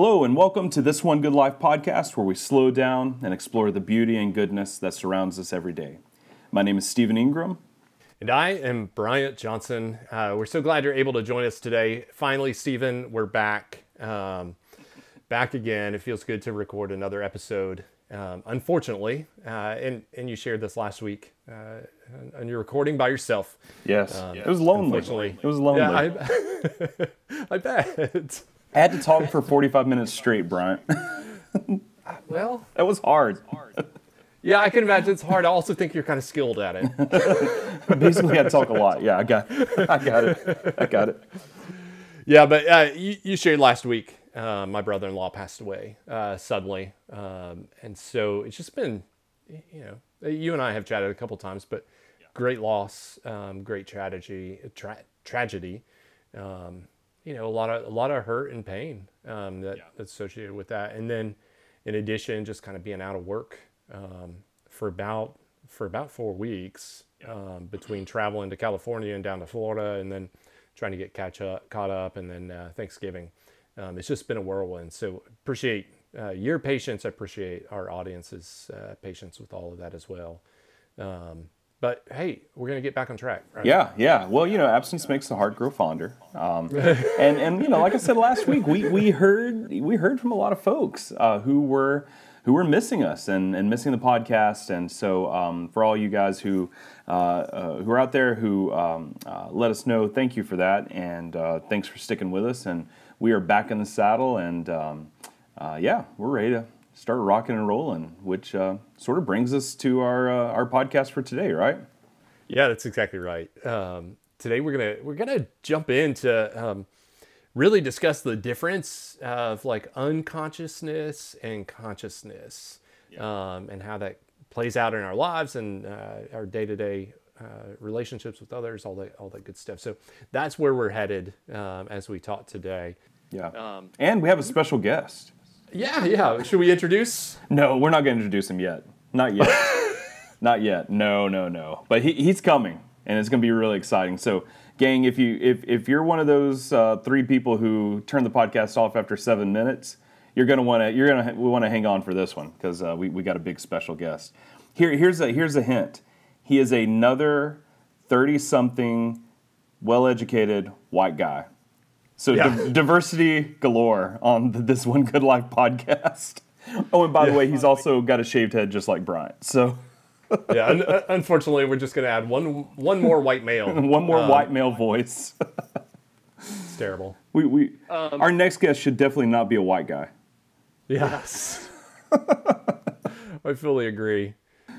Hello, and welcome to this One Good Life podcast, where we slow down and explore the beauty and goodness that surrounds us every day. My name is Stephen Ingram. And I am Bryant Johnson. Uh, we're so glad you're able to join us today. Finally, Stephen, we're back. Um, back again. It feels good to record another episode. Um, unfortunately, uh, and, and you shared this last week, uh, and you're recording by yourself. Yes. Um, it was lonely. Unfortunately. It was lonely. Yeah, I, I bet. I had to talk for 45 minutes straight, Bryant. well, that was hard. Yeah, I can imagine it's hard. I also think you're kind of skilled at it. Basically, I talk a lot. Yeah, I got, I got it. I got it. Yeah, but uh, you, you, shared last week. Uh, my brother-in-law passed away uh, suddenly, um, and so it's just been, you know, you and I have chatted a couple times, but great loss, um, great tragedy, tra- tragedy. Um, you know, a lot of a lot of hurt and pain um, that, yeah. that's associated with that, and then in addition, just kind of being out of work um, for about for about four weeks um, between traveling to California and down to Florida, and then trying to get catch up, caught up, and then uh, Thanksgiving. Um, it's just been a whirlwind. So appreciate uh, your patience. I appreciate our audience's uh, patience with all of that as well. Um, but hey, we're gonna get back on track. Right? Yeah, yeah. Well, you know, absence makes the heart grow fonder. Um, and and you know, like I said last week, we we heard we heard from a lot of folks uh, who were who were missing us and, and missing the podcast. And so, um, for all you guys who uh, uh, who are out there who um, uh, let us know, thank you for that, and uh, thanks for sticking with us. And we are back in the saddle, and um, uh, yeah, we're ready to start rocking and rolling, which uh, sort of brings us to our our podcast for today, right? Yeah, that's exactly right. Um, today we're gonna we're gonna jump into um, really discuss the difference of like unconsciousness and consciousness yeah. um, and how that plays out in our lives and uh, our day-to-day uh, relationships with others all that all that good stuff so that's where we're headed um, as we talk today yeah um, and we have a special guest yeah yeah. Should we introduce? No we're not going to introduce him yet. Not yet. Not yet. No no no. But he, he's coming and it's going to be really exciting. So gang, if you if if you're one of those uh, three people who turn the podcast off after seven minutes, you're gonna want to you're gonna we want to hang on for this one because uh, we we got a big special guest. Here here's a here's a hint. He is another thirty something, well educated white guy. So yeah. di- diversity galore on the, this one good life podcast. Oh, and by yeah. the way, he's also got a shaved head just like Bryant. So yeah, un- unfortunately, we're just going to add one one more white male. one more um, white male voice. it's terrible. We we um, our next guest should definitely not be a white guy. Yes. I fully agree.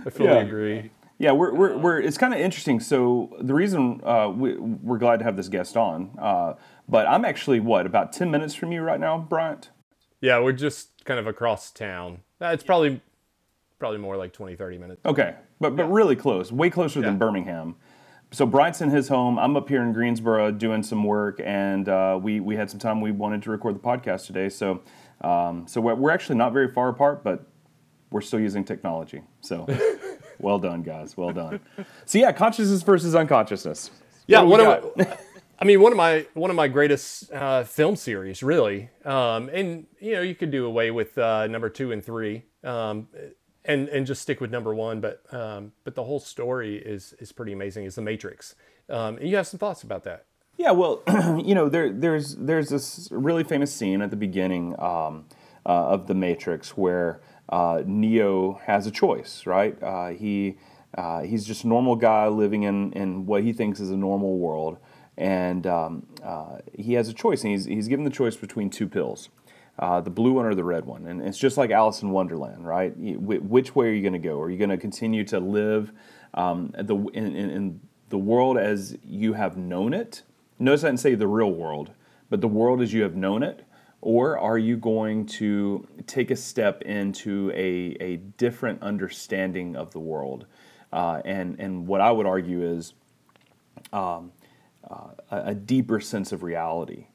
I fully yeah. agree. Yeah, we're, we're, we're it's kind of interesting. So the reason uh, we, we're glad to have this guest on, uh, but I'm actually what about ten minutes from you right now, Bryant? Yeah, we're just kind of across town. Uh, it's probably probably more like 20, 30 minutes. Okay, but but yeah. really close, way closer yeah. than Birmingham. So Bryant's in his home. I'm up here in Greensboro doing some work, and uh, we we had some time. We wanted to record the podcast today, so um, so we're actually not very far apart, but we're still using technology. So well done, guys. Well done. So yeah, consciousness versus unconsciousness. Yeah, what, what I, I mean, one of my one of my greatest uh, film series, really, um, and you know, you could do away with uh, number two and three. Um, and and just stick with number one. But um, but the whole story is is pretty amazing. Is the Matrix? Um, and you have some thoughts about that? Yeah, well, you know, there there's there's this really famous scene at the beginning um, uh, of the Matrix where uh, Neo has a choice, right? Uh, he uh, he's just a normal guy living in in what he thinks is a normal world. And um, uh, he has a choice, and he's, he's given the choice between two pills uh, the blue one or the red one. And it's just like Alice in Wonderland, right? Which way are you going to go? Are you going to continue to live um, the, in, in, in, the world as you have known it? Notice I didn't say the real world, but the world as you have known it. Or are you going to take a step into a, a different understanding of the world? Uh, and, and what I would argue is um, uh, a deeper sense of reality.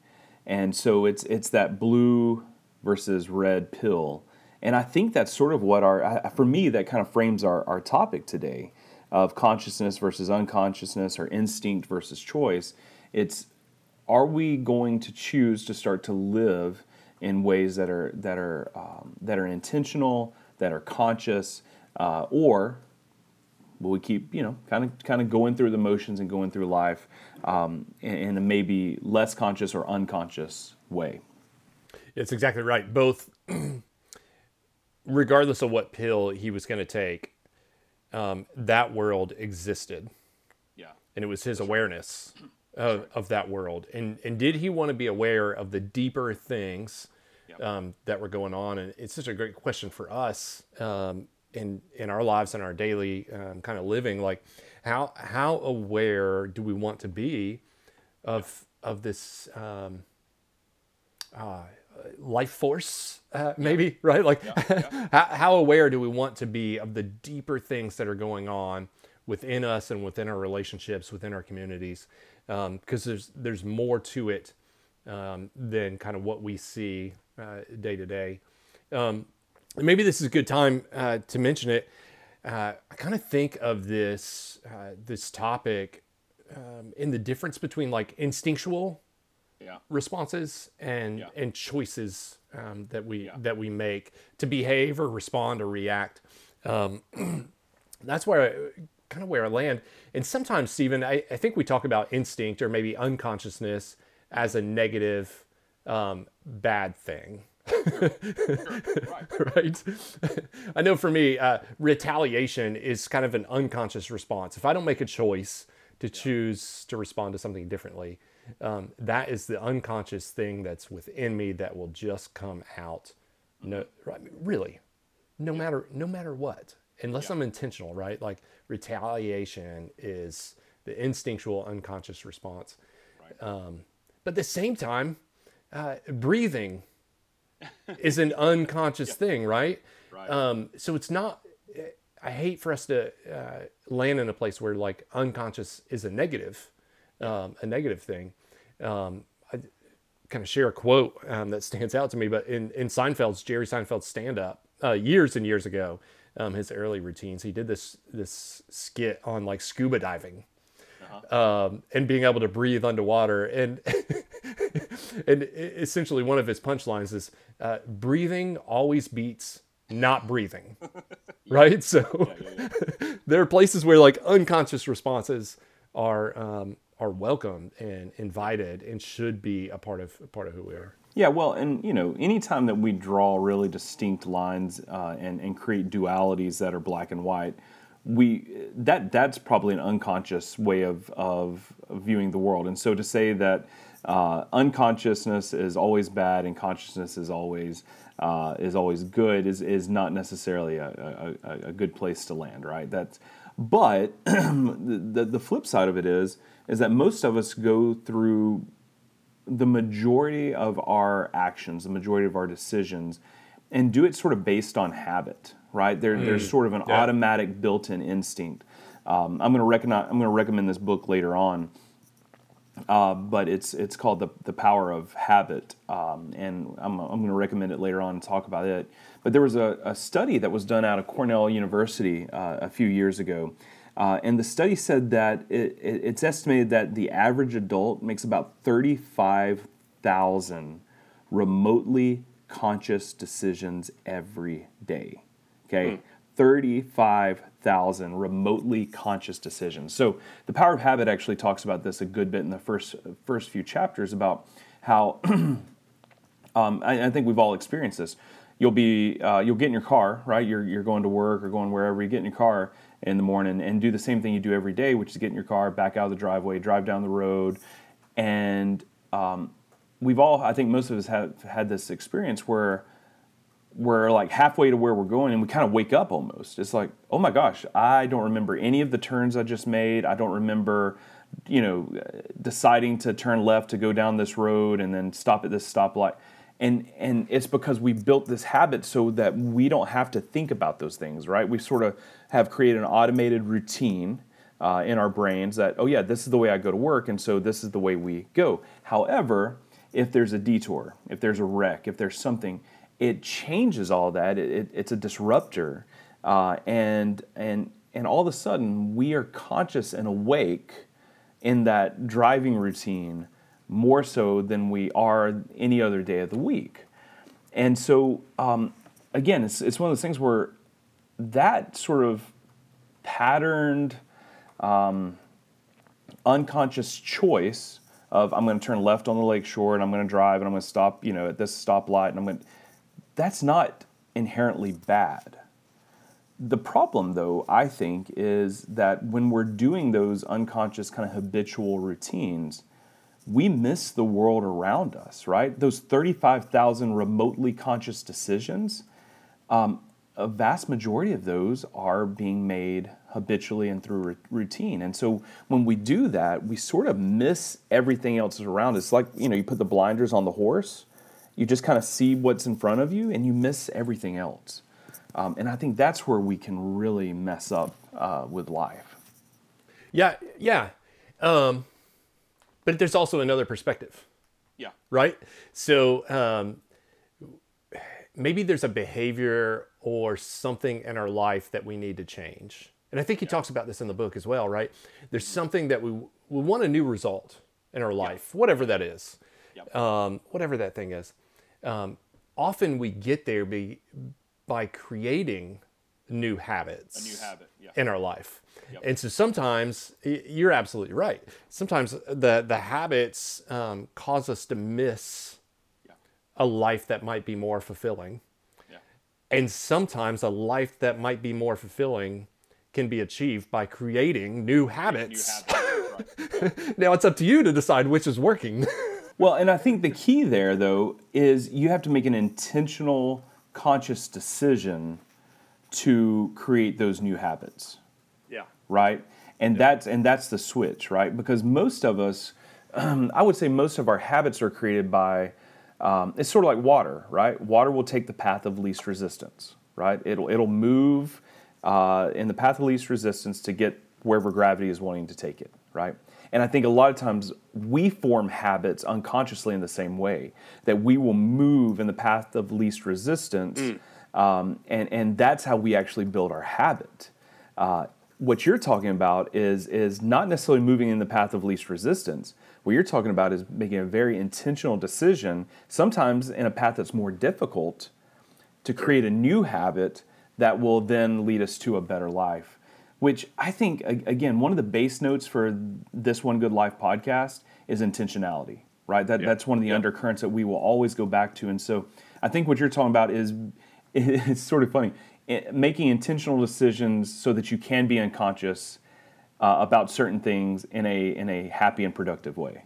And so it's, it's that blue versus red pill. And I think that's sort of what our, for me, that kind of frames our, our topic today of consciousness versus unconsciousness or instinct versus choice. It's are we going to choose to start to live in ways that are that are um, that are intentional, that are conscious, uh, or will we keep you know kind of kind of going through the motions and going through life um, in, a maybe less conscious or unconscious way? It's exactly right. Both, regardless of what pill he was going to take, um, that world existed. Yeah. And it was his awareness of, of that world. And, and did he want to be aware of the deeper things um, that were going on? And it's such a great question for us um, in, in our lives and our daily um, kind of living. Like, how, how aware do we want to be of, of this? Um, uh, life force, uh, maybe, right? Like, yeah, yeah. how, how, aware do we want to be of the deeper things that are going on within us and within our relationships, within our communities? Because um, there's there's more to it um, than kind of what we see uh, day to day. Um, maybe this is a good time uh, to mention it. Uh, I kind of think of this uh, this topic um, in the difference between like instinctual yeah. responses and Yeah. and choices um, that we Yeah. that we make to behave or respond or react. Um, that's where I, kind of where I land. And sometimes, Stephen, I, I think we talk about instinct or maybe unconsciousness as a negative, um, bad thing. right. I know for me, uh, retaliation is kind of an unconscious response. If I don't make a choice to choose to respond to something differently, um, that is the unconscious thing that's within me that will just come out. No, right, really, no matter no matter what, unless I'm intentional, right? Like retaliation is the instinctual unconscious response. Um, but at the same time, uh, breathing is an unconscious thing, right? Right. Um, so it's not. I hate for us to uh, land in a place where like unconscious is a negative, um, a negative thing. Um, I kind of share a quote um, that stands out to me, but in in Seinfeld's Jerry Seinfeld's stand up uh, years and years ago, um, his early routines, he did this this skit on like scuba diving. Um, and being able to breathe underwater, and and essentially one of his punchlines is uh, breathing always beats not breathing. Right? So there are places where like unconscious responses are um, are welcomed and invited and should be a part of a part of who we are. Yeah, well, and you know, anytime that we draw really distinct lines uh, and and create dualities that are black and white, we that that's probably an unconscious way of of viewing the world. And so to say that uh, unconsciousness is always bad and consciousness is always uh, is always good is is not necessarily a, a, a good place to land, right? That's but the the flip side of it is is that most of us go through the majority of our actions, the majority of our decisions, and do it sort of based on habit, right? There, There's sort of an Yeah. automatic built-in instinct. Um, I'm going to recognize, I'm going to recommend this book later on, uh, but it's it's called the the Power of Habit, um, and I'm I'm going to recommend it later on and talk about it. But there was a, a study that was done out of Cornell University uh, a few years ago, uh, and the study said that it, it, it's estimated that the average adult makes about thirty five thousand remotely conscious decisions every day. Okay. 35,000 remotely conscious decisions. So the power of habit actually talks about this a good bit in the first first few chapters about how um, I, I think we've all experienced this. You'll be uh, you'll get in your car, right? You're you're going to work or going wherever. You get in your car in the morning and do the same thing you do every day, which is get in your car, back out of the driveway, drive down the road, and um, we've all I think most of us have had this experience where we're like halfway to where we're going and we kind of wake up almost. It's like, oh my gosh, I don't remember any of the turns I just made. I don't remember, you know, deciding to turn left to go down this road and then stop at this stoplight. And and it's because we built this habit so that we don't have to think about those things, right? We sort of have created an automated routine uh, in our brains that, oh yeah, this is the way I go to work, and so this is the way we go. However, if there's a detour, if there's a wreck, if there's something, it changes all that. It, it, it's a disruptor, uh, and and and all of a sudden we are conscious and awake in that driving routine more so than we are any other day of the week. And so, um, again, it's, it's one of those things where that sort of patterned, um, unconscious choice of I'm going to turn left on the lake shore and I'm going to drive and I'm going to stop, you know, at this stoplight and I'm going to, that's not inherently bad. The problem, though, I think, is that when we're doing those unconscious kind of habitual routines, we miss the world around us, right? Those 35,000 remotely conscious decisions, um, a vast majority of those are being made habitually and through routine. And so when we do that, we sort of miss everything else around us. It's Like, you know, you put the blinders on the horse, you just kind of see what's in front of you and you miss everything else. Um, and I think that's where we can really mess up uh, with life. Yeah, yeah. Um, but there's also another perspective. Yeah. Right? So um, maybe there's a behavior or something in our life that we need to change. And I think he yeah. talks about this in the book as well, right? There's something that we, we want a new result in our life, yeah. whatever that is, um, whatever that thing is. Um, often we get there be, by creating new habits, new habit, yeah. in our life. Yep. And so sometimes you're absolutely right. Sometimes the the habits um, cause us to miss yeah. a life that might be more fulfilling. Yeah. And sometimes a life that might be more fulfilling can be achieved by creating new habits. New habits. Right. now it's up to you to decide which is working. well, and I think the key there though is you have to make an intentional conscious decision to create those new habits. Yeah. Right? And yeah. that's and that's the switch, right? Because most of us um, I would say most of our habits are created by um, it's sort of like water, right? Water will take the path of least resistance, right? It'll it'll move uh, in the path of least resistance to get wherever gravity is wanting to take it, right? And I think a lot of times we form habits unconsciously in the same way that we will move in the path of least resistance. Mm. Um, and, and that's how we actually build our habit. Uh, what you're talking about is, is not necessarily moving in the path of least resistance. What you're talking about is making a very intentional decision, sometimes in a path that's more difficult, to create a new habit that will then lead us to a better life which I think, again, one of the base notes for this One Good Life podcast is intentionality, right? That. That's one of the undercurrents that we will always go back to. And so I think what you're talking about is it's sort of funny making intentional decisions so that you can be unconscious uh, about certain things in a in a happy and productive way.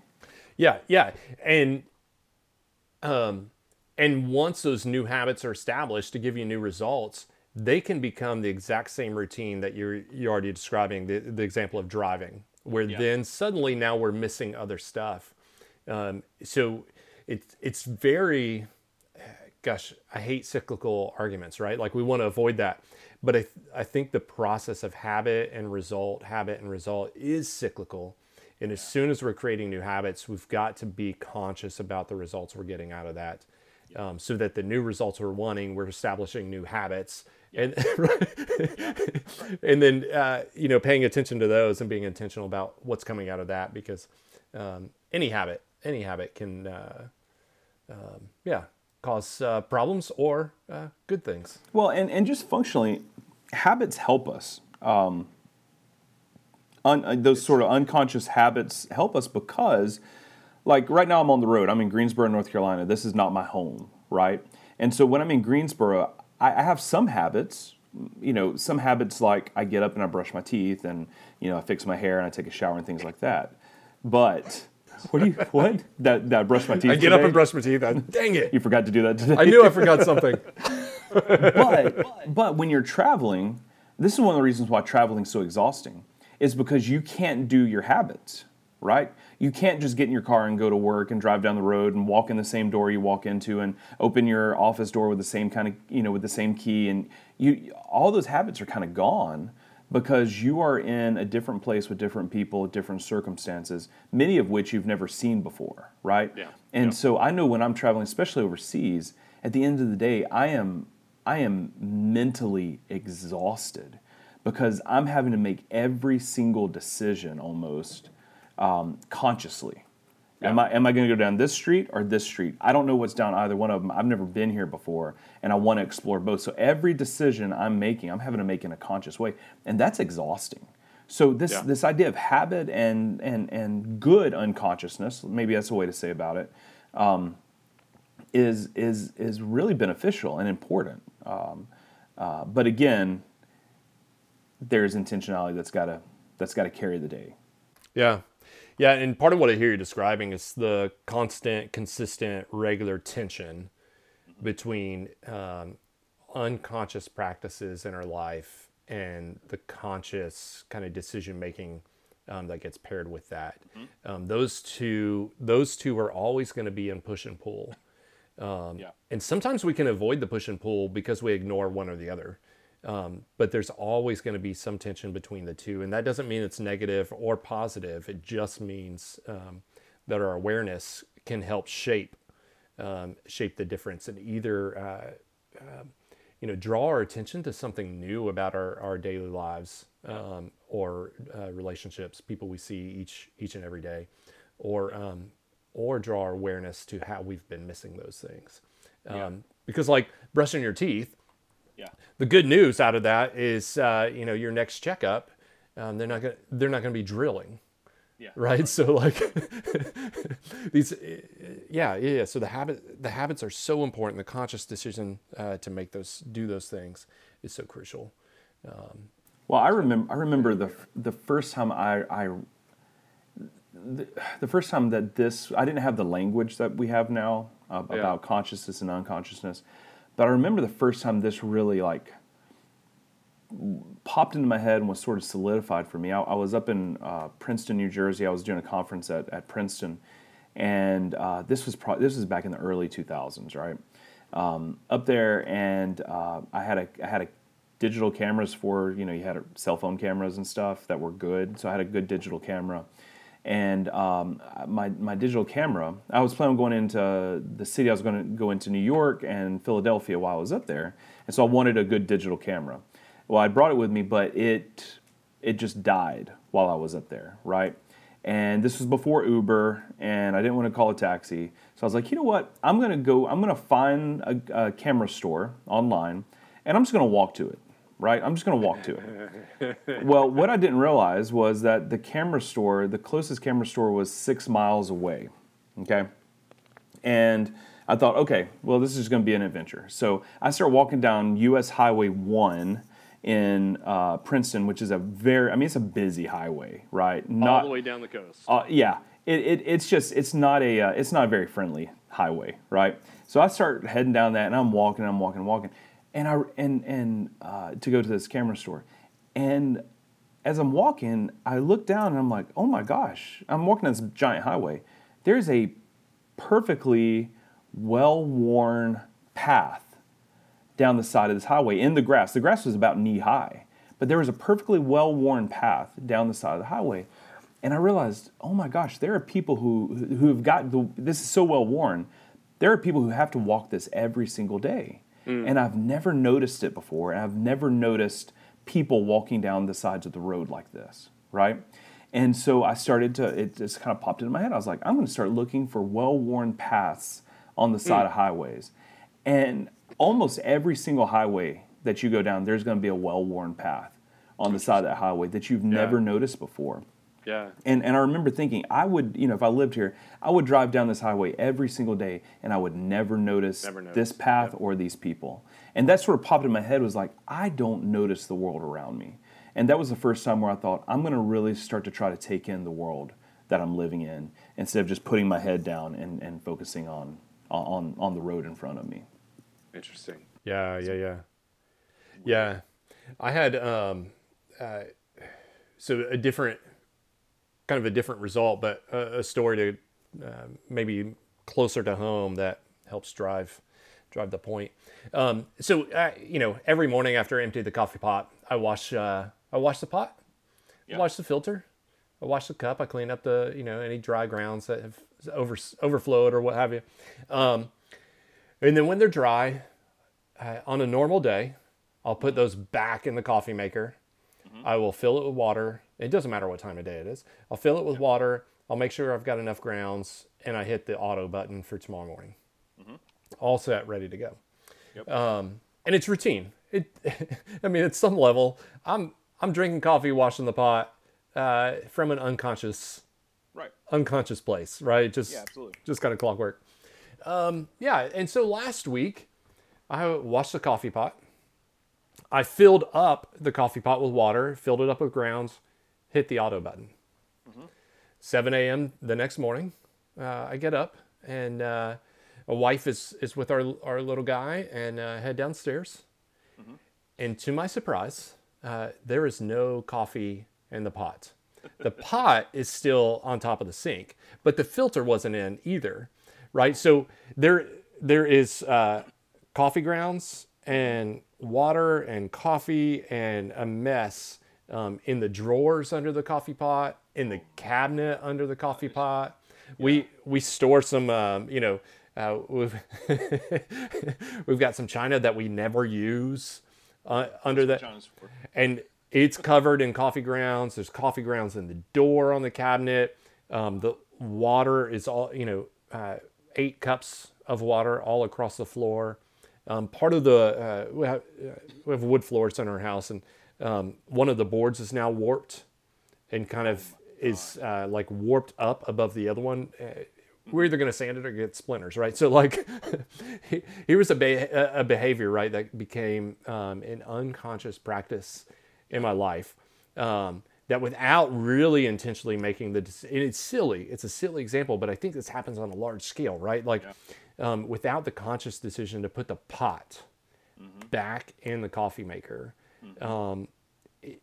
Yeah, yeah, and um, and once those new habits are established to give you new results, they can become the exact same routine that you're you're already describing the, the example of driving where yeah. then suddenly now we're missing other stuff. Um, so it's it's very gosh i hate cyclical arguments right? Like we want to avoid that. But I, th- I think the process of habit and result habit and result is cyclical. And as soon as we're creating new habits we've got to be conscious about the results we're getting out of that um, so that the new results we're wanting we're establishing new habits. And and then uh, you know paying attention to those and being intentional about what's coming out of that because um, any habit any habit can uh, um, yeah cause uh, problems or uh, good things. Well and, and just functionally habits help us um, un, uh, those sort of unconscious habits help us because like right now i'm on the road i'm in greensboro north carolina this is not my home right and so when i'm in greensboro I, I have some habits you know, some habits like I get up and I brush my teeth and, you know, I fix my hair and I take a shower and things like that. But what do you, what? That, that I brush my teeth I get today? up and brush my teeth. dang it. You forgot to do that today. I knew I forgot something. but, but when you're traveling, this is one of the reasons why traveling is so exhausting is because you can't do your habits, right? you can't just get in your car and go to work and drive down the road and walk in the same door you walk into and open your office door with the same kind of you know with the same key and you all those habits are kind of gone because you are in a different place with different people different circumstances many of which you've never seen before right yeah. and yeah. so i know when i'm traveling especially overseas at the end of the day i am i am mentally exhausted because i'm having to make every single decision almost um, consciously. Am I am I going to go down this street or this street? I don't know what's down either one of them. I've never been here before, and I want to explore both. So every decision I'm making, I'm having to make in a conscious way, and that's exhausting. So this Yeah. this idea of habit and and and good unconsciousness, maybe that's a way to say about it, um, is is is really beneficial and important. Um, uh, but again, there's intentionality that's got to that's got to carry the day. Yeah. Yeah. And part of what I hear you describing is the constant, consistent, regular tension between um, unconscious practices in our life and the conscious kind of decision making um, that gets paired with that. Um, those two, those two are always going to be in push and pull. Um, Yeah. And sometimes we can avoid the push and pull because we ignore one or the other. Um, but there's always going to be some tension between the two. And that doesn't mean it's negative or positive. It just means um, that our awareness can help shape um, shape the difference and either uh, um, you know draw our attention to something new about our, our daily lives um, or uh, relationships, people we see each each and every day, or um, or draw our awareness to how we've been missing those things. Um, Because like brushing your teeth, Yeah. the good news out of that is uh, you know your next checkup, um, they're not gonna they're not gonna be drilling Yeah. right so like these yeah yeah yeah. so the habit the habits are so important the conscious decision uh, to make those do those things is so crucial Well, I remember. I remember the the first time I, I the, the first time that this I didn't have the language that we have now uh, Yeah. about consciousness and unconsciousness, but I remember the first time this really like popped into my head and was sort of solidified for me. I, I was up in uh, Princeton, New Jersey. I was doing a conference at, at Princeton, and uh, this was pro- this was back in the early 2000s, right? Um, up there, and uh, I had a I had a digital cameras for you know you had cell phone cameras and stuff that were good. So I had a good digital camera, and um, my my digital camera. I was planning on going into the city. I was going to go into New York and Philadelphia while I was up there, and so I wanted a good digital camera. Well, I brought it with me, but it it just died while I was up there, right? And this was before Uber, and I didn't want to call a taxi. So I was like, you know what? I'm gonna go. I'm gonna find a, a camera store online, and I'm just gonna walk to it, right? I'm just gonna walk to it. well, what I didn't realize was that the camera store, the closest camera store, was six miles away. Okay, and I thought, okay, well, this is going to be an adventure. So I start walking down US Highway 1 in uh, Princeton, which is a very, I mean, it's a busy highway, right? All the way down the coast. uh, yeah, it, it, it's just it's not a uh, it's not a very friendly highway, right? So I start heading down that, and I'm walking, I'm walking, walking, and I and and uh, to go to this camera store, and as I'm walking, I look down and I'm like, oh my gosh, I'm walking on this giant highway. There's a perfectly well-worn path down the side of this highway in the grass. The grass was about knee high, but there was a perfectly well worn path down the side of the highway. And I realized, oh my gosh, there are people who who have got the, this is so well worn. There are people who have to walk this every single day. Mm. And I've never noticed it before. And I've never noticed people walking down the sides of the road like this, right? And so I started to, it just kind of popped into my head. I was like, I'm going to start looking for well worn paths on the side mm. of highways. And almost every single highway that you go down, there's going to be a well worn path on the side of that highway that you've never noticed before. Yeah. And, and I remember thinking, I would, you know, if I lived here, I would drive down this highway every single day and I would never notice, Never this notice, path or these people. And that sort of popped in my head was like, I don't notice the world around me. And that was the first time where I thought, I'm going to really start to try to take in the world that I'm living in instead of just putting my head down and, and focusing on, on, on the road in front of me. Interesting. Yeah, yeah, yeah, yeah. I had um, uh, so a different, kind of a different result, but a, a story to uh, maybe closer to home that helps drive drive the point. Um, so uh, you know, every morning after I empty the coffee pot, I wash uh, I wash the pot, I wash the filter, I wash the cup, I clean up the you know any dry grounds that have over overflowed or what have you. Um, and then when they're dry, uh, on a normal day, I'll put those back in the coffee maker. I will fill it with water. It doesn't matter what time of day it is. I'll fill it with water. I'll make sure I've got enough grounds, and I hit the auto button for tomorrow morning. All set, ready to go. Yep. Um, and it's routine. It, I mean, at some level, I'm I'm drinking coffee, washing the pot uh, from an unconscious Right. unconscious place, right? Just Yeah, absolutely. just kind of clockwork. Um, yeah, and so last week I washed the coffee pot. I filled up the coffee pot with water, filled it up with grounds, hit the auto button. 7 a.m. the next morning, uh, I get up and uh, a wife is, is with our, our little guy and uh, head downstairs. And to my surprise, uh, there is no coffee in the pot. The pot is still on top of the sink, but the filter wasn't in either, right? So there there is uh, coffee grounds and water and coffee and a mess um, in the drawers under the coffee pot, in the cabinet under the coffee pot. We we store some, um, you know, uh, we've we've got some china that we never use uh, under that and it's covered in coffee grounds. There's coffee grounds in the door on the cabinet. Um, the water is all you know, uh, eight cups of water all across the floor. Um, part of the uh, we, have, uh, we have wood floors in our house, and um, one of the boards is now warped and kind of is uh, like warped up above the other one. Uh, we're either going to sand it or get splinters, right? So like, here was a, be- a behavior, right, that became um, an unconscious practice in my life. Um, that without really intentionally making the dec- and it's silly, it's a silly example, but I think this happens on a large scale, right? Like, um, without the conscious decision to put the pot back in the coffee maker, um, it,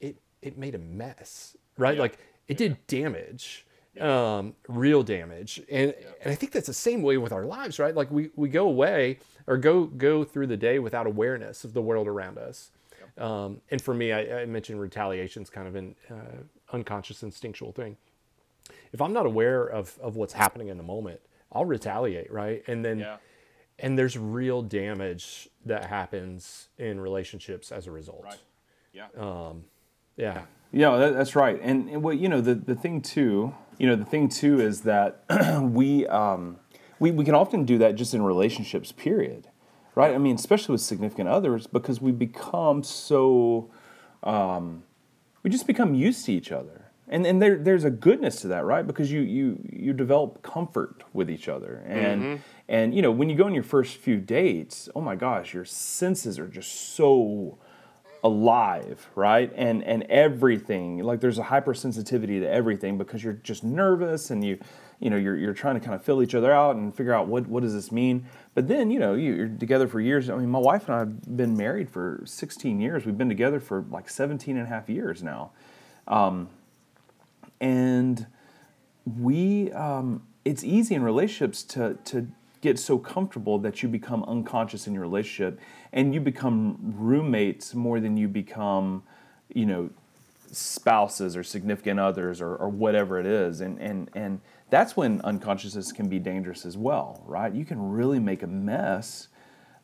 it it made a mess, right? Like it did damage, um, real damage, and and I think that's the same way with our lives, right? Like we we go away or go go through the day without awareness of the world around us. Um, and for me, I, I mentioned retaliation is kind of an uh, unconscious instinctual thing. If I'm not aware of of what's happening in the moment, I'll retaliate, right? And then Yeah. And there's real damage that happens in relationships as a result. Yeah. Yeah. Yeah, that, that's right. And, and what you know, the, the thing too, you know, the thing too is that we, um, we we can often do that just in relationships. Period. Right. I mean, especially with significant others, because we become so, um, we just become used to each other. And, and there, there's a goodness to that, right? Because you, you, you develop comfort with each other. And, and, you know, when you go on your first few dates, oh my gosh, your senses are just so, alive, right? And and everything like there's a hypersensitivity to everything because you're just nervous and you you know you're you're trying to kind of fill each other out and figure out what what does this mean. But then you know you, you're together for years. I mean, my wife and I have been married for 16 years. We've been together for like 17 and a half years now, um, and we um, it's easy in relationships to to get so comfortable that you become unconscious in your relationship and you become roommates more than you become you know spouses or significant others or, or whatever it is. And and and that's when unconsciousness can be dangerous as well right? You can really make a mess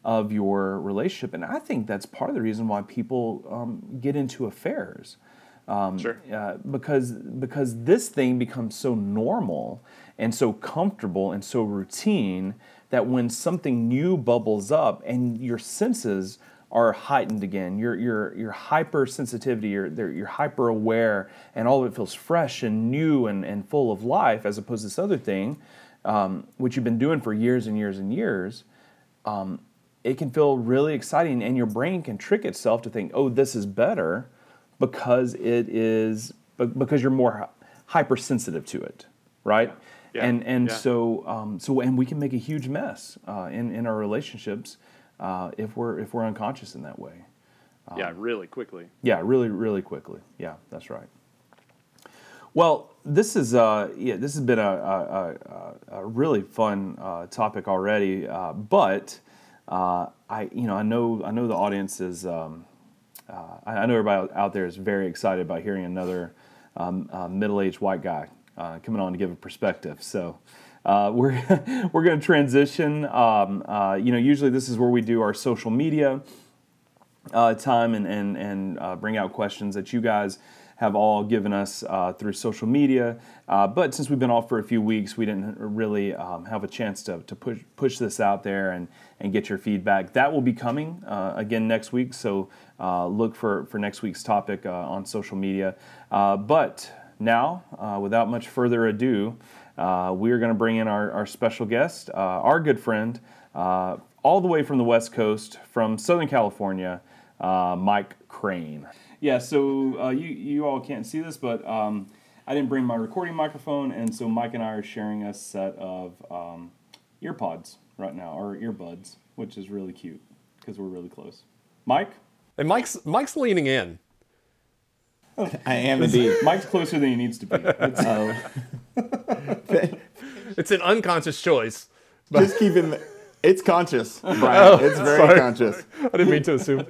of your relationship. And i think that's part of the reason why people um, get into affairs um, Sure. uh, because because this thing becomes so normal and so comfortable and so routine that when something new bubbles up and your senses are heightened again, your your your hypersensitivity, you're you're hyper aware, and all of it feels fresh and new and, and full of life, as opposed to this other thing, um, which you've been doing for years and years and years it can feel really exciting and your brain can trick itself to think oh this is better because it is because you're more hypersensitive to it right Yeah. and and Yeah. so um, so and we can make a huge mess uh, in in our relationships uh, if we're if we're unconscious in that way yeah, really quickly. yeah, really, really quickly. Yeah, that's right. Well, this is uh, yeah, this has been a, a, a, a really fun uh, topic already, uh, but uh, I you know I know I know the audience is um, uh, I know everybody out there is very excited about hearing another um, uh, middle-aged white guy uh, coming on to give a perspective. So. Uh, we're we're going to transition. Um, uh, you know, usually this is where we do our social media uh, time and and and bring out questions that you guys have all given us uh, through social media. Uh, but since we've been off for a few weeks, we didn't really um, have a chance to, to push, push this out there and, and get your feedback. That will be coming uh, again next week, so uh, look for, for next week's topic uh, on social media. Uh, but now, without much further ado, we're going to bring in our, our special guest, our good friend, all the way from the West Coast, from Southern California, Mike Crane. Yeah, so uh, you you all can't see this, but um, I didn't bring my recording microphone, and so Mike and I are sharing a set of um, earpods right now, or earbuds, which is really cute because we're really close. Mike. And Mike's Mike's leaning in. I am indeed. Mike's closer than he needs to be. It's, uh, it's an unconscious choice. Just keeping. It's conscious, Bryant. Oh, it's very sorry. conscious. I didn't mean to assume.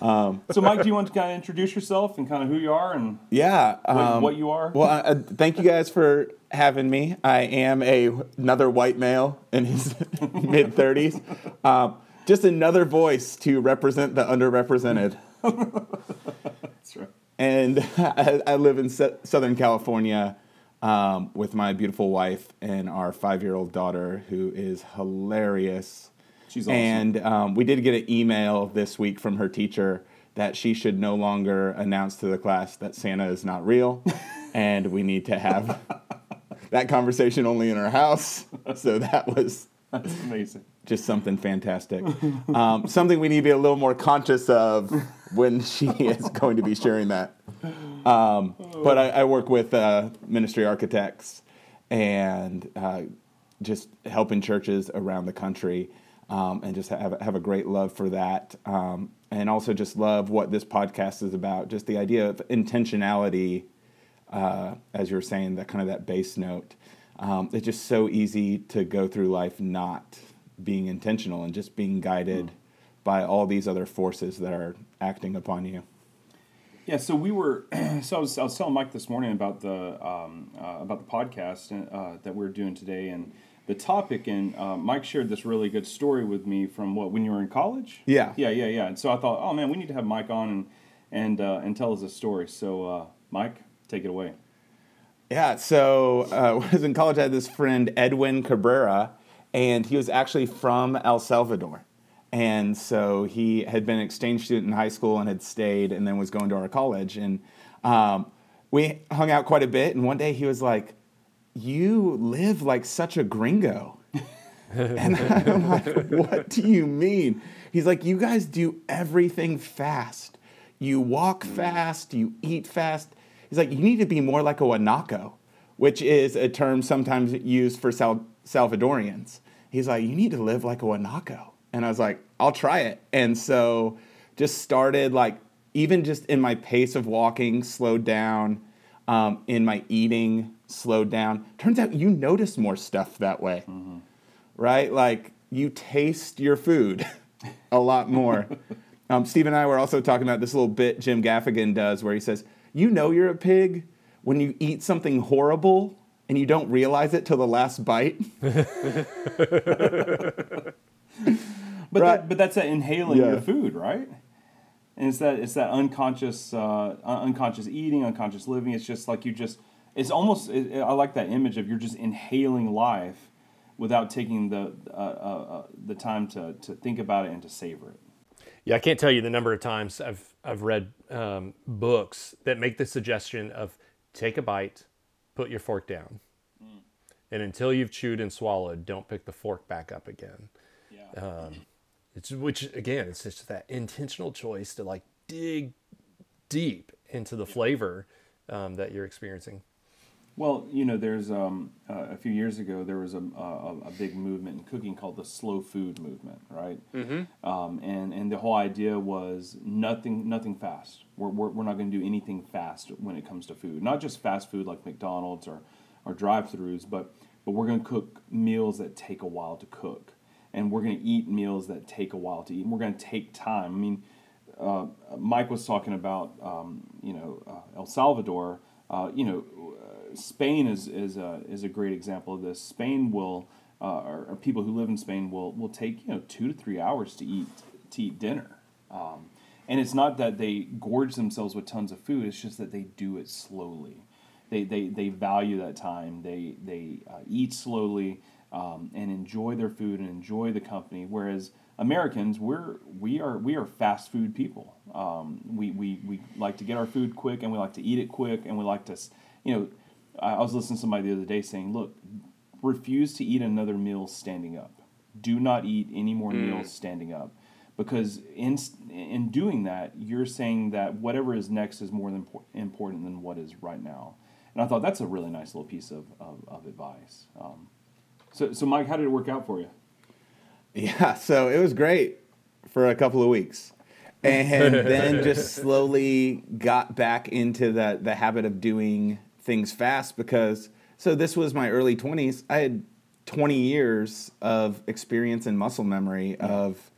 Um, so, Mike, do you want to kind of introduce yourself and kind of who you are and yeah, um, what, what, you are? Well, uh, thank you guys for having me. I am a another white male in his mid thirties, um, just another voice to represent the underrepresented. That's right. And I, I live in Southern California. Um, with my beautiful wife and our five year old daughter, who is hilarious She's awesome. And um, we did get an email this week from her teacher that she should no longer announce to the class that Santa is not real, and we need to have that conversation only in our house. So that was that's amazing. Just something fantastic. Um, something we need to be a little more conscious of when she is going to be sharing that. Um, but I, I, work with uh, ministry architects and uh, just helping churches around the country um, and just have, have a great love for that. Um, and also just love what this podcast is about, just the idea of intentionality, uh, as you were saying, that kind of that base note. Um, it's just so easy to go through life not being intentional and just being guided mm. by all these other forces that are acting upon you. Yeah, so we were. so I was, I was telling Mike this morning about the um, uh, about the podcast uh, that we are doing today, and the topic, and uh, Mike shared this really good story with me from what when you were in college. Yeah, yeah, yeah, yeah. And so I thought, oh man, we need to have Mike on and and uh, and tell us a story. So, uh, Mike, take it away. Yeah. So uh, when I was in college, I had this friend Edwin Cabrera, and he was actually from El Salvador. And so he had been an exchange student in high school and had stayed, and then was going to our college. And um, we hung out quite a bit. And one day he was like you live like such a gringo. and I'm like, what do you mean? He's like, you guys do everything fast. You walk fast, you eat fast. He's like, you need to be more like a Guanaco, which is a term sometimes used for Sal- Salvadorians. He's like, you need to live like a Guanaco. And I was like, I'll try it. And so just started like, even just in my pace of walking, slowed down, um, in my eating, slowed down. Turns out you notice more stuff that way, mm-hmm. right? Like you taste your food a lot more. um, Steve and I were also talking about this little bit Jim Gaffigan does where he says, You know you're a pig when you eat something horrible and you don't realize it till the last bite. but, right. that, but that's that inhaling yeah. your food, right? And it's that it's that unconscious uh, unconscious eating, unconscious living. It's just like you just it's almost it, I like that image of you're just inhaling life without taking the uh, uh, uh, the time to to think about it and to savor it. Yeah, I can't tell you the number of times I've I've read um, books that make the suggestion of take a bite, put your fork down, mm. and until you've chewed and swallowed, don't pick the fork back up again. Yeah. Um, it's which again, it's just that intentional choice to like dig deep into the flavor um, that you're experiencing. Well, you know, there's um, uh, a few years ago there was a, a, a, big movement in cooking called the slow food movement, right? Mm-hmm. Um, and and the whole idea was nothing nothing fast. We're, we're, we're not going to do anything fast when it comes to food. Not just fast food like McDonald's or or drive-throughs, but but we're going to cook meals that take a while to cook, and we're going to eat meals that take a while to eat. And we're going to take time. I mean, uh, Mike was talking about um, you know uh, El Salvador. Uh, you know Spain is is a, is a great example of this. Spain will, uh, or, or, people who live in Spain will will take you know two to three hours to eat to eat dinner, um, and it's not that they gorge themselves with tons of food. It's just that they do it slowly. They they, they value that time. They they uh, eat slowly um, and enjoy their food and enjoy the company. Whereas Americans, we're we are we are fast food people. Um, we, we we like to get our food quick and we like to eat it quick and we like to, you know, I was listening to somebody the other day saying, look, refuse to eat another meal standing up. Do not eat any more mm. meals standing up. Because in, in doing that, you're saying that whatever is next is more than important than what is right now. And I thought that's a really nice little piece of, of, of advice. Um, so, so, Mike, how did it work out for you? Yeah, so it was great for a couple of weeks. And then just slowly got back into the, the habit of doing things fast because so this was my early 20s. I had 20 years of experience and muscle memory yeah. of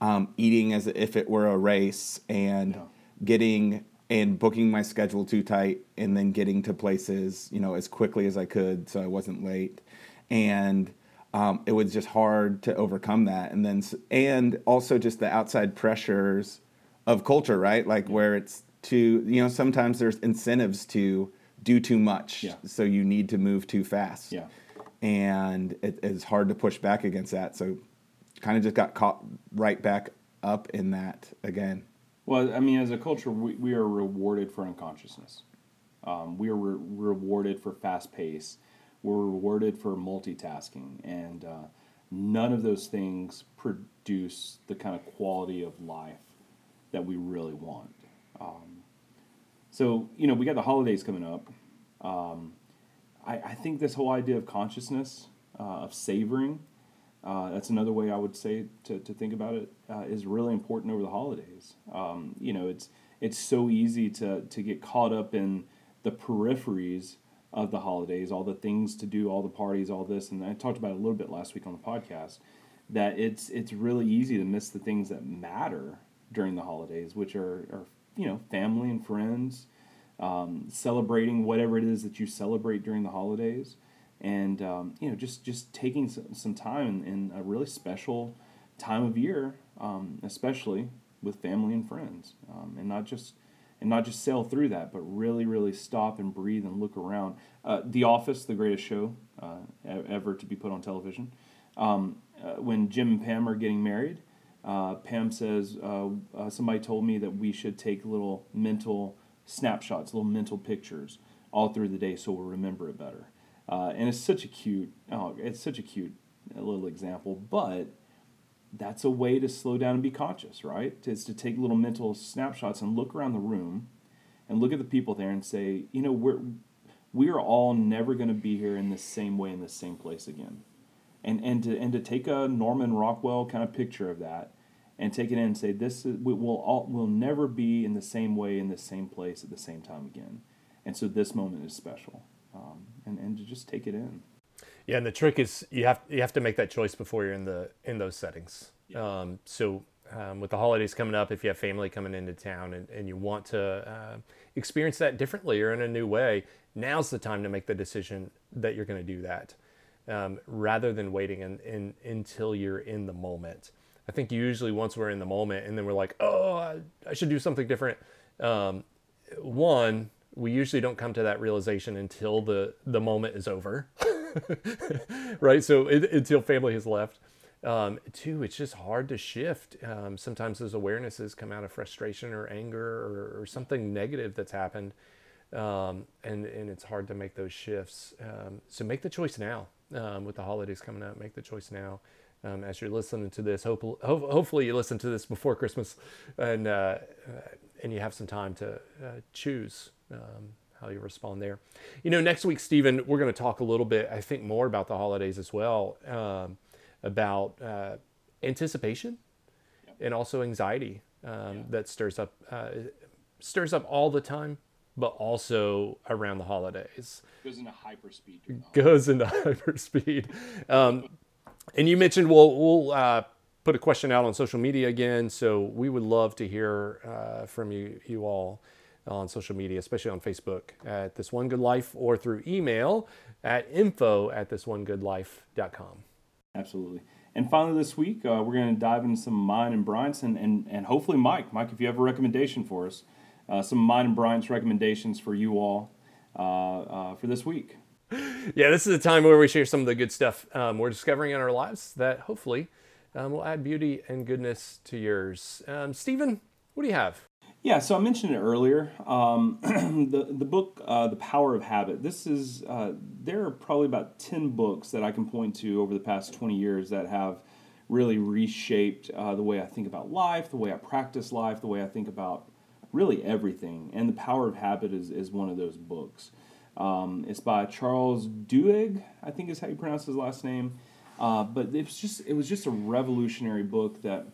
um, eating as if it were a race and yeah. getting and booking my schedule too tight and then getting to places you know as quickly as I could so I wasn't late and um, it was just hard to overcome that and then and also just the outside pressures of culture right like where it's to you know sometimes there's incentives to do too much. Yeah. So you need to move too fast. Yeah. And it, it's hard to push back against that. So kind of just got caught right back up in that again. Well, I mean, as a culture, we, we are rewarded for unconsciousness. Um, we are re- rewarded for fast pace. We're rewarded for multitasking. And uh, none of those things produce the kind of quality of life that we really want. Um, so, you know, we got the holidays coming up. Um, I, I, think this whole idea of consciousness, uh, of savoring, uh, that's another way I would say to, to think about it, uh, is really important over the holidays. Um, you know, it's it's so easy to, to get caught up in the peripheries of the holidays, all the things to do, all the parties, all this, and I talked about it a little bit last week on the podcast. That it's it's really easy to miss the things that matter during the holidays, which are, are you know, family and friends, um, celebrating whatever it is that you celebrate during the holidays, and um, you know, just just taking some, some time in, in, a really special time of year, um, especially with family and friends, um, and not just and not just sail through that, but really, really stop and breathe and look around. Uh, the Office, the greatest show uh, ever to be put on television. Um, uh, when Jim and Pam are getting married, uh, Pam says, uh, uh, somebody told me that we should take little mental snapshots, little mental pictures all through the day so we'll remember it better. Uh, and it's such a cute, oh, it's such a cute little example, but that's a way to slow down and be conscious, right? It's to take little mental snapshots and look around the room and look at the people there and say, you know, we're, we are all never going to be here in the same way in the same place again. And, and, to, and to take a Norman Rockwell kind of picture of that and take it in and say this is, we will all will never be in the same way in the same place at the same time again. And so this moment is special um, and and to just take it in. Yeah and the trick is you have you have to make that choice before you're in the in those settings. Yeah. um, so um, with the holidays coming up if you have family coming into town and, and you want to uh, experience that differently or in a new way now's the time to make the decision that you're going to do that um, rather than waiting in, in, until you're in the moment I think usually once we're in the moment and then we're like, oh, I, I should do something different. Um, one, we usually don't come to that realization until the the moment is over, right? So it, until family has left. Um, two, it's just hard to shift. Um, sometimes those awarenesses come out of frustration or anger or, or something negative that's happened, um, and and it's hard to make those shifts. Um, so make the choice now. Um, with the holidays coming up, make the choice now um, as you're listening to this. Hope, hopefully, you listen to this before Christmas, and uh, and you have some time to uh, choose um, how you respond there. You know, next week, Stephen, we're going to talk a little bit. I think more about the holidays as well, um, about uh, anticipation and also anxiety um, yeah. that stirs up uh, stirs up all the time but also around the holidays. Goes into hyperspeed. Goes into hyperspeed. Um, and you mentioned we'll, we'll uh, put a question out on social media again. So we would love to hear uh, from you, you all on social media, especially on Facebook at This One Good Life or through email at info at thisonegoodlife.com. Absolutely. and finally, this week, uh, we're going to dive into some mine and Bryant's, and, and, and hopefully, Mike. Mike, if you have a recommendation for us, uh, some mine and Bryant's recommendations for you all uh, uh, for this week. Yeah, this is a time where we share some of the good stuff um, we're discovering in our lives that hopefully um, will add beauty and goodness to yours. Um, Stephen, what do you have? Yeah, so I mentioned it earlier. Um, the the book, uh, The Power of Habit. This is uh, there are probably about ten books that I can point to over the past twenty years that have really reshaped uh, the way I think about life, the way I practice life, the way I think about really everything. And The Power of Habit is is one of those books. Um, it's by Charles Duhigg, I think is how you pronounce his last name. Uh, but it was just it was just a revolutionary book that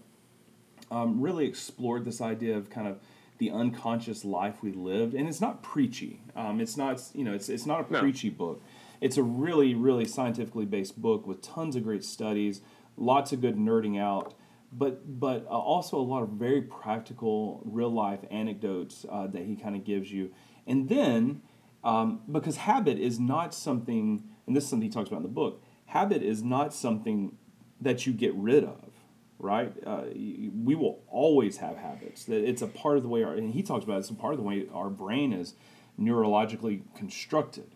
um, really explored this idea of kind of the unconscious life we lived, and it's not preachy. Um, it's not you know it's it's not a No. preachy book. It's a really really scientifically based book with tons of great studies, lots of good nerding out, but but uh, also a lot of very practical real life anecdotes uh, that he kind of gives you, and then um, because habit is not something, and this is something he talks about in the book. Habit is not something that you get rid of right? Uh, we will always have habits. That it's a part of the way our and he talks about it, it's a part of the way our brain is neurologically constructed.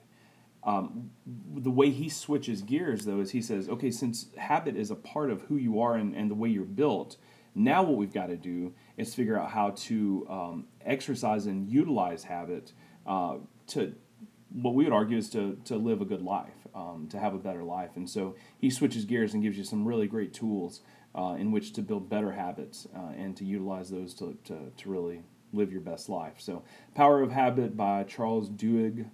Um, the way he switches gears though is he says, okay, since habit is a part of who you are and, and the way you're built, now what we've got to do is figure out how to um, exercise and utilize habit uh, to what we would argue is to, to live a good life, um, to have a better life. And so he switches gears and gives you some really great tools uh, in which to build better habits uh, and to utilize those to, to, to really live your best life. So, Power of Habit by Charles Duhigg.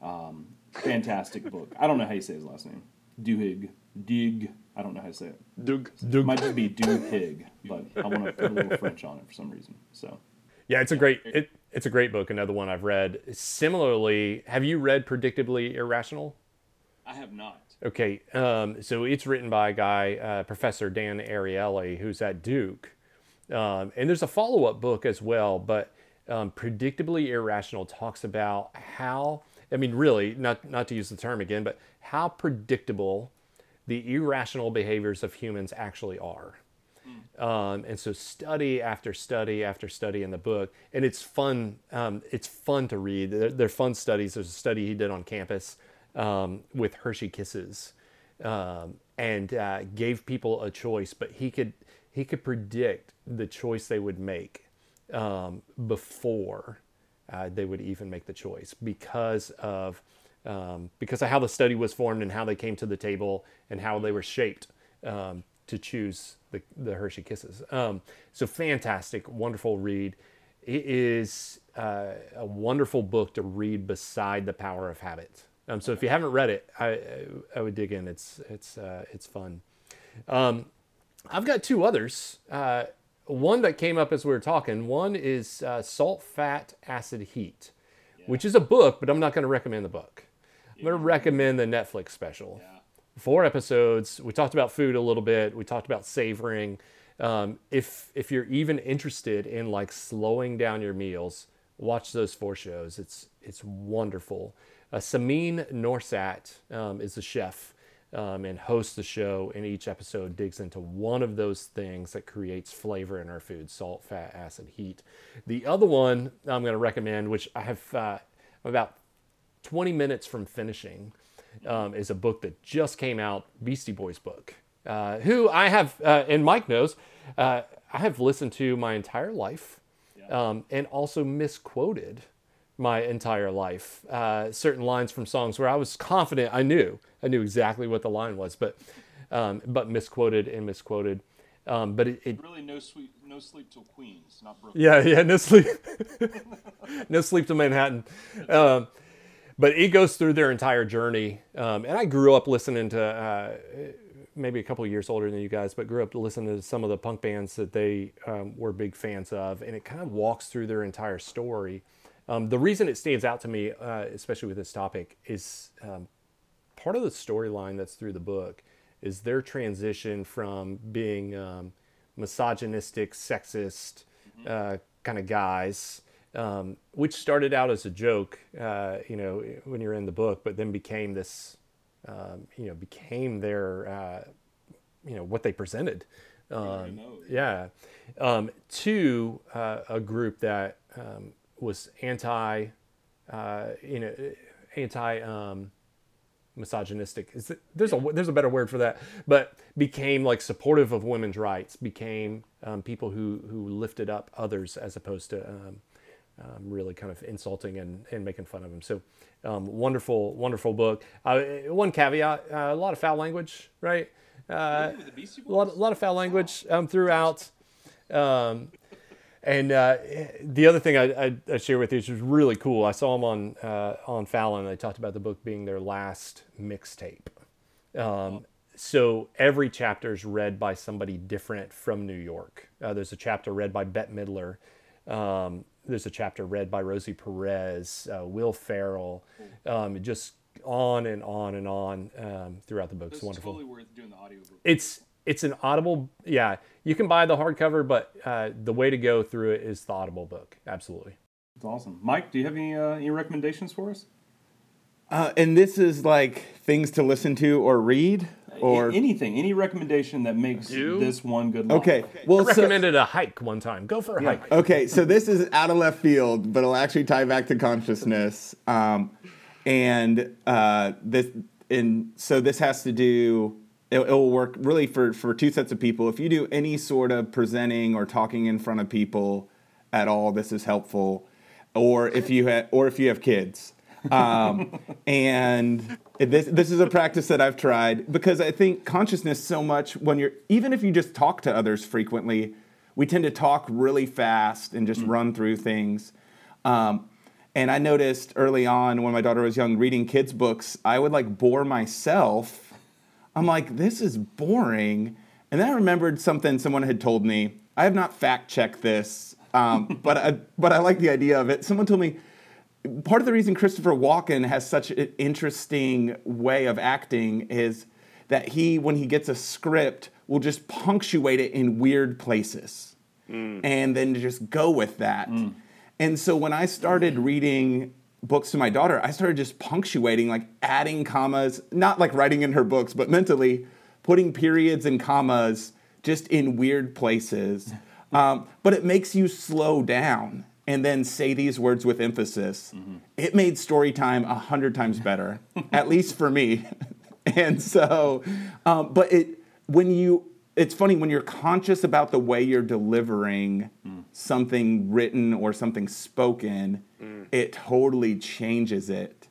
Um, fantastic book. I don't know how you say his last name. Duhigg. Dig. I don't know how to say it. Doug. It might just be Duhigg, but I want to put a little French on it for some reason. So, Yeah, it's a great it, it's a great book. Another one I've read. Similarly, have you read Predictably Irrational? I have not. Okay, um, so it's written by a guy, uh, Professor Dan Ariely, who's at Duke. Um, and there's a follow up book as well, but um, Predictably Irrational talks about how, I mean, really, not, not to use the term again, but how predictable the irrational behaviors of humans actually are. Um, and so study after study after study in the book, and it's fun. Um, it's fun to read. They're, they're fun studies. There's a study he did on campus um, with Hershey Kisses, um, and uh, gave people a choice, but he could he could predict the choice they would make um, before uh, they would even make the choice because of um, because of how the study was formed and how they came to the table and how they were shaped um, to choose the, the Hershey Kisses. Um, so fantastic, wonderful read. It is uh, a wonderful book to read beside the Power of Habit. Um, so if you haven't read it, I, I would dig in. It's it's uh, it's fun. Um, I've got two others. One that came up as we were talking. One is uh, Salt, Fat, Acid, Heat, which is a book, but I'm not going to recommend the book. I'm going to recommend the Netflix special. Four episodes. We talked about food a little bit. We talked about savoring. Um, if if you're even interested in like slowing down your meals, watch those four shows. It's it's wonderful. Uh, Samin Nosrat um, is the chef um, and hosts the show, and each episode digs into one of those things that creates flavor in our food: salt, fat, acid, heat. The other one I'm going to recommend, which I have uh, about 20 minutes from finishing, um, is a book that just came out, Beastie Boys book, uh, who I have, uh, and Mike knows, uh, I have listened to my entire life um, and also misquoted my entire life. Uh, certain lines from songs where I was confident I knew, I knew exactly what the line was, but um, but misquoted and misquoted. Um, but it, it Really, no sweet, no sleep till Queens, not Brooklyn. yeah, yeah, no sleep, no sleep to Manhattan. Um, but it goes through their entire journey. Um, and I grew up listening to, uh, maybe a couple of years older than you guys, but grew up listening to some of the punk bands that they um, were big fans of. And it kind of walks through their entire story. Um, the reason it stands out to me, uh, especially with this topic, is um, part of the storyline that's through the book is their transition from being um, misogynistic, sexist uh, kind of guys, um, which started out as a joke, uh, you know, when you're in the book, but then became this, um, you know, became their uh, you know what they presented. Um, yeah. Um, two, uh, a group that um, was anti, uh, you know, anti um, misogynistic. Is it, there's a there's a better word for that, but became like supportive of women's rights. Became um, people who who lifted up others as opposed to um, um, really kind of insulting and, and making fun of them. So um, wonderful wonderful book. Uh, one caveat: uh, a lot of foul language, right? Uh, a lot, a lot of foul language um, throughout. And uh, the other thing I, I, I, share with you, which was really cool, I saw them on uh, on Fallon. They talked about the book being their last mixtape. Um, so every chapter is read by somebody different from New York. Uh, there's a chapter read by Bette Midler. Um, there's a chapter read by Rosie Perez, uh, Will Ferrell. Um, just on and on and on um, throughout the book. It's wonderful. Totally worth doing the audiobook. It's it's an Audible. Yeah, you can buy the hardcover, but uh, the way to go through it is the Audible book. Absolutely. It's awesome. Mike, do you have any uh, any recommendations for us? Uh, and this is like things to listen to or read or anything, any recommendation that makes Do? this one good. Life. Okay, well, I recommended so, a hike one time. Go for a yeah. hike. Okay, so this is out of left field, but it'll actually tie back to consciousness. Um, and uh, this and so this has to do it, it, will work really for for two sets of people if you do any sort of presenting or talking in front of people at all this is helpful or if you have or if you have kids um, and this this is a practice that I've tried because I think consciousness so much when you're even if you just talk to others frequently, we tend to talk really fast and just mm. run through things. Um, and I noticed early on when my daughter was young, reading kids' books, I would like bore myself. I'm like, this is boring. And then I remembered something someone had told me. I have not fact checked this, um, but I, but I like the idea of it. Someone told me part of the reason Christopher Walken has such an interesting way of acting is that he, when he gets a script, will just punctuate it in weird places, mm. and then just go with that. Mm. And so when I started reading books to my daughter, I started just punctuating, like adding commas, not like writing in her books, but mentally putting periods and commas just in weird places. Um, but it makes you slow down and then say these words with emphasis. Mm-hmm. It made story time a hundred times better, at least for me. and so, um, but it when you it's funny when you're conscious about the way you're delivering mm. Something written or something spoken, mm. it totally changes it.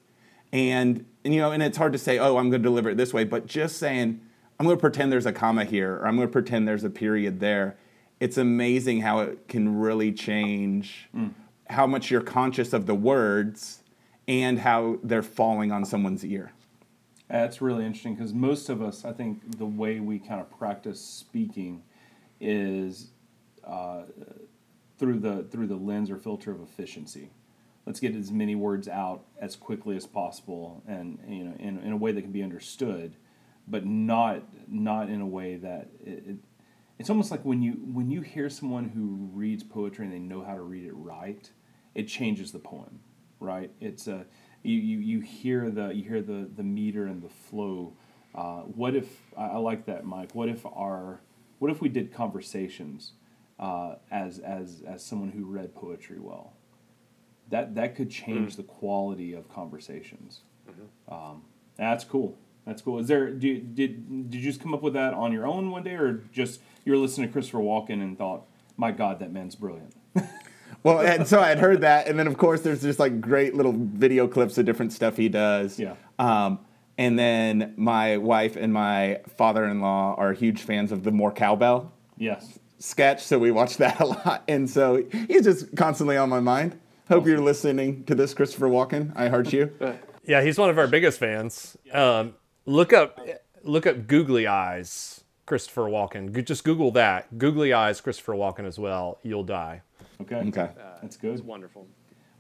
And, and you know, and it's hard to say, oh, I'm going to deliver it this way, but just saying, I'm going to pretend there's a comma here, or I'm going to pretend there's a period there. It's amazing how it can really change mm. how much you're conscious of the words and how they're falling on someone's ear. That's really interesting because most of us, I think, the way we kind of practice speaking is uh, through the through the lens or filter of efficiency. Let's get as many words out as quickly as possible, and you know, in, in a way that can be understood, but not not in a way that it, it, it's almost like when you when you hear someone who reads poetry and they know how to read it right, it changes the poem, right? It's a you, you, you hear the you hear the the meter and the flow. Uh, what if I, I, like that, Mike? What if our what if we did conversations uh, as as as someone who read poetry well? That that could change mm. the quality of conversations. Mm-hmm. Um, that's cool. That's cool. Is there do, did did you just come up with that on your own one day, or just you were listening to Christopher Walken and thought, "My God, that man's brilliant." well, and so I had heard that, and then of course there's just like great little video clips of different stuff he does. Yeah. Um, and then my wife and my father-in-law are huge fans of the More Cowbell. Yes. Sketch, so we watch that a lot, and so he's just constantly on my mind. Hope you're listening to this, Christopher Walken. I heart you. yeah, he's one of our biggest fans. Um, look up, look up Googly Eyes, Christopher Walken. Just Google that. Googly Eyes, Christopher Walken as well. You'll die. Okay. Okay. Uh, That's good. It's wonderful.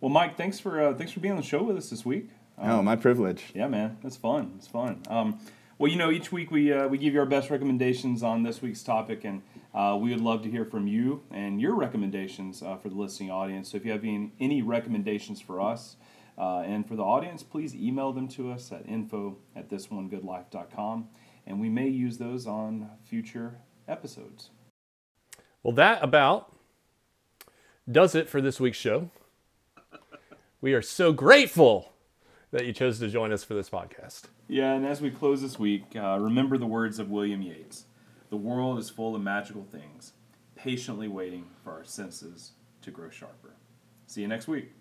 Well, Mike, thanks for uh, thanks for being on the show with us this week. Um, oh, my privilege. Yeah, man, that's fun. It's fun. Um, well, you know, each week we uh, we give you our best recommendations on this week's topic, and uh, we would love to hear from you and your recommendations uh, for the listening audience. So, if you have any, any recommendations for us uh, and for the audience, please email them to us at info at thisonegoodlife.com. and we may use those on future episodes. Well, that about does it for this week's show. We are so grateful that you chose to join us for this podcast. Yeah, and as we close this week, uh, remember the words of William Yeats The world is full of magical things, patiently waiting for our senses to grow sharper. See you next week.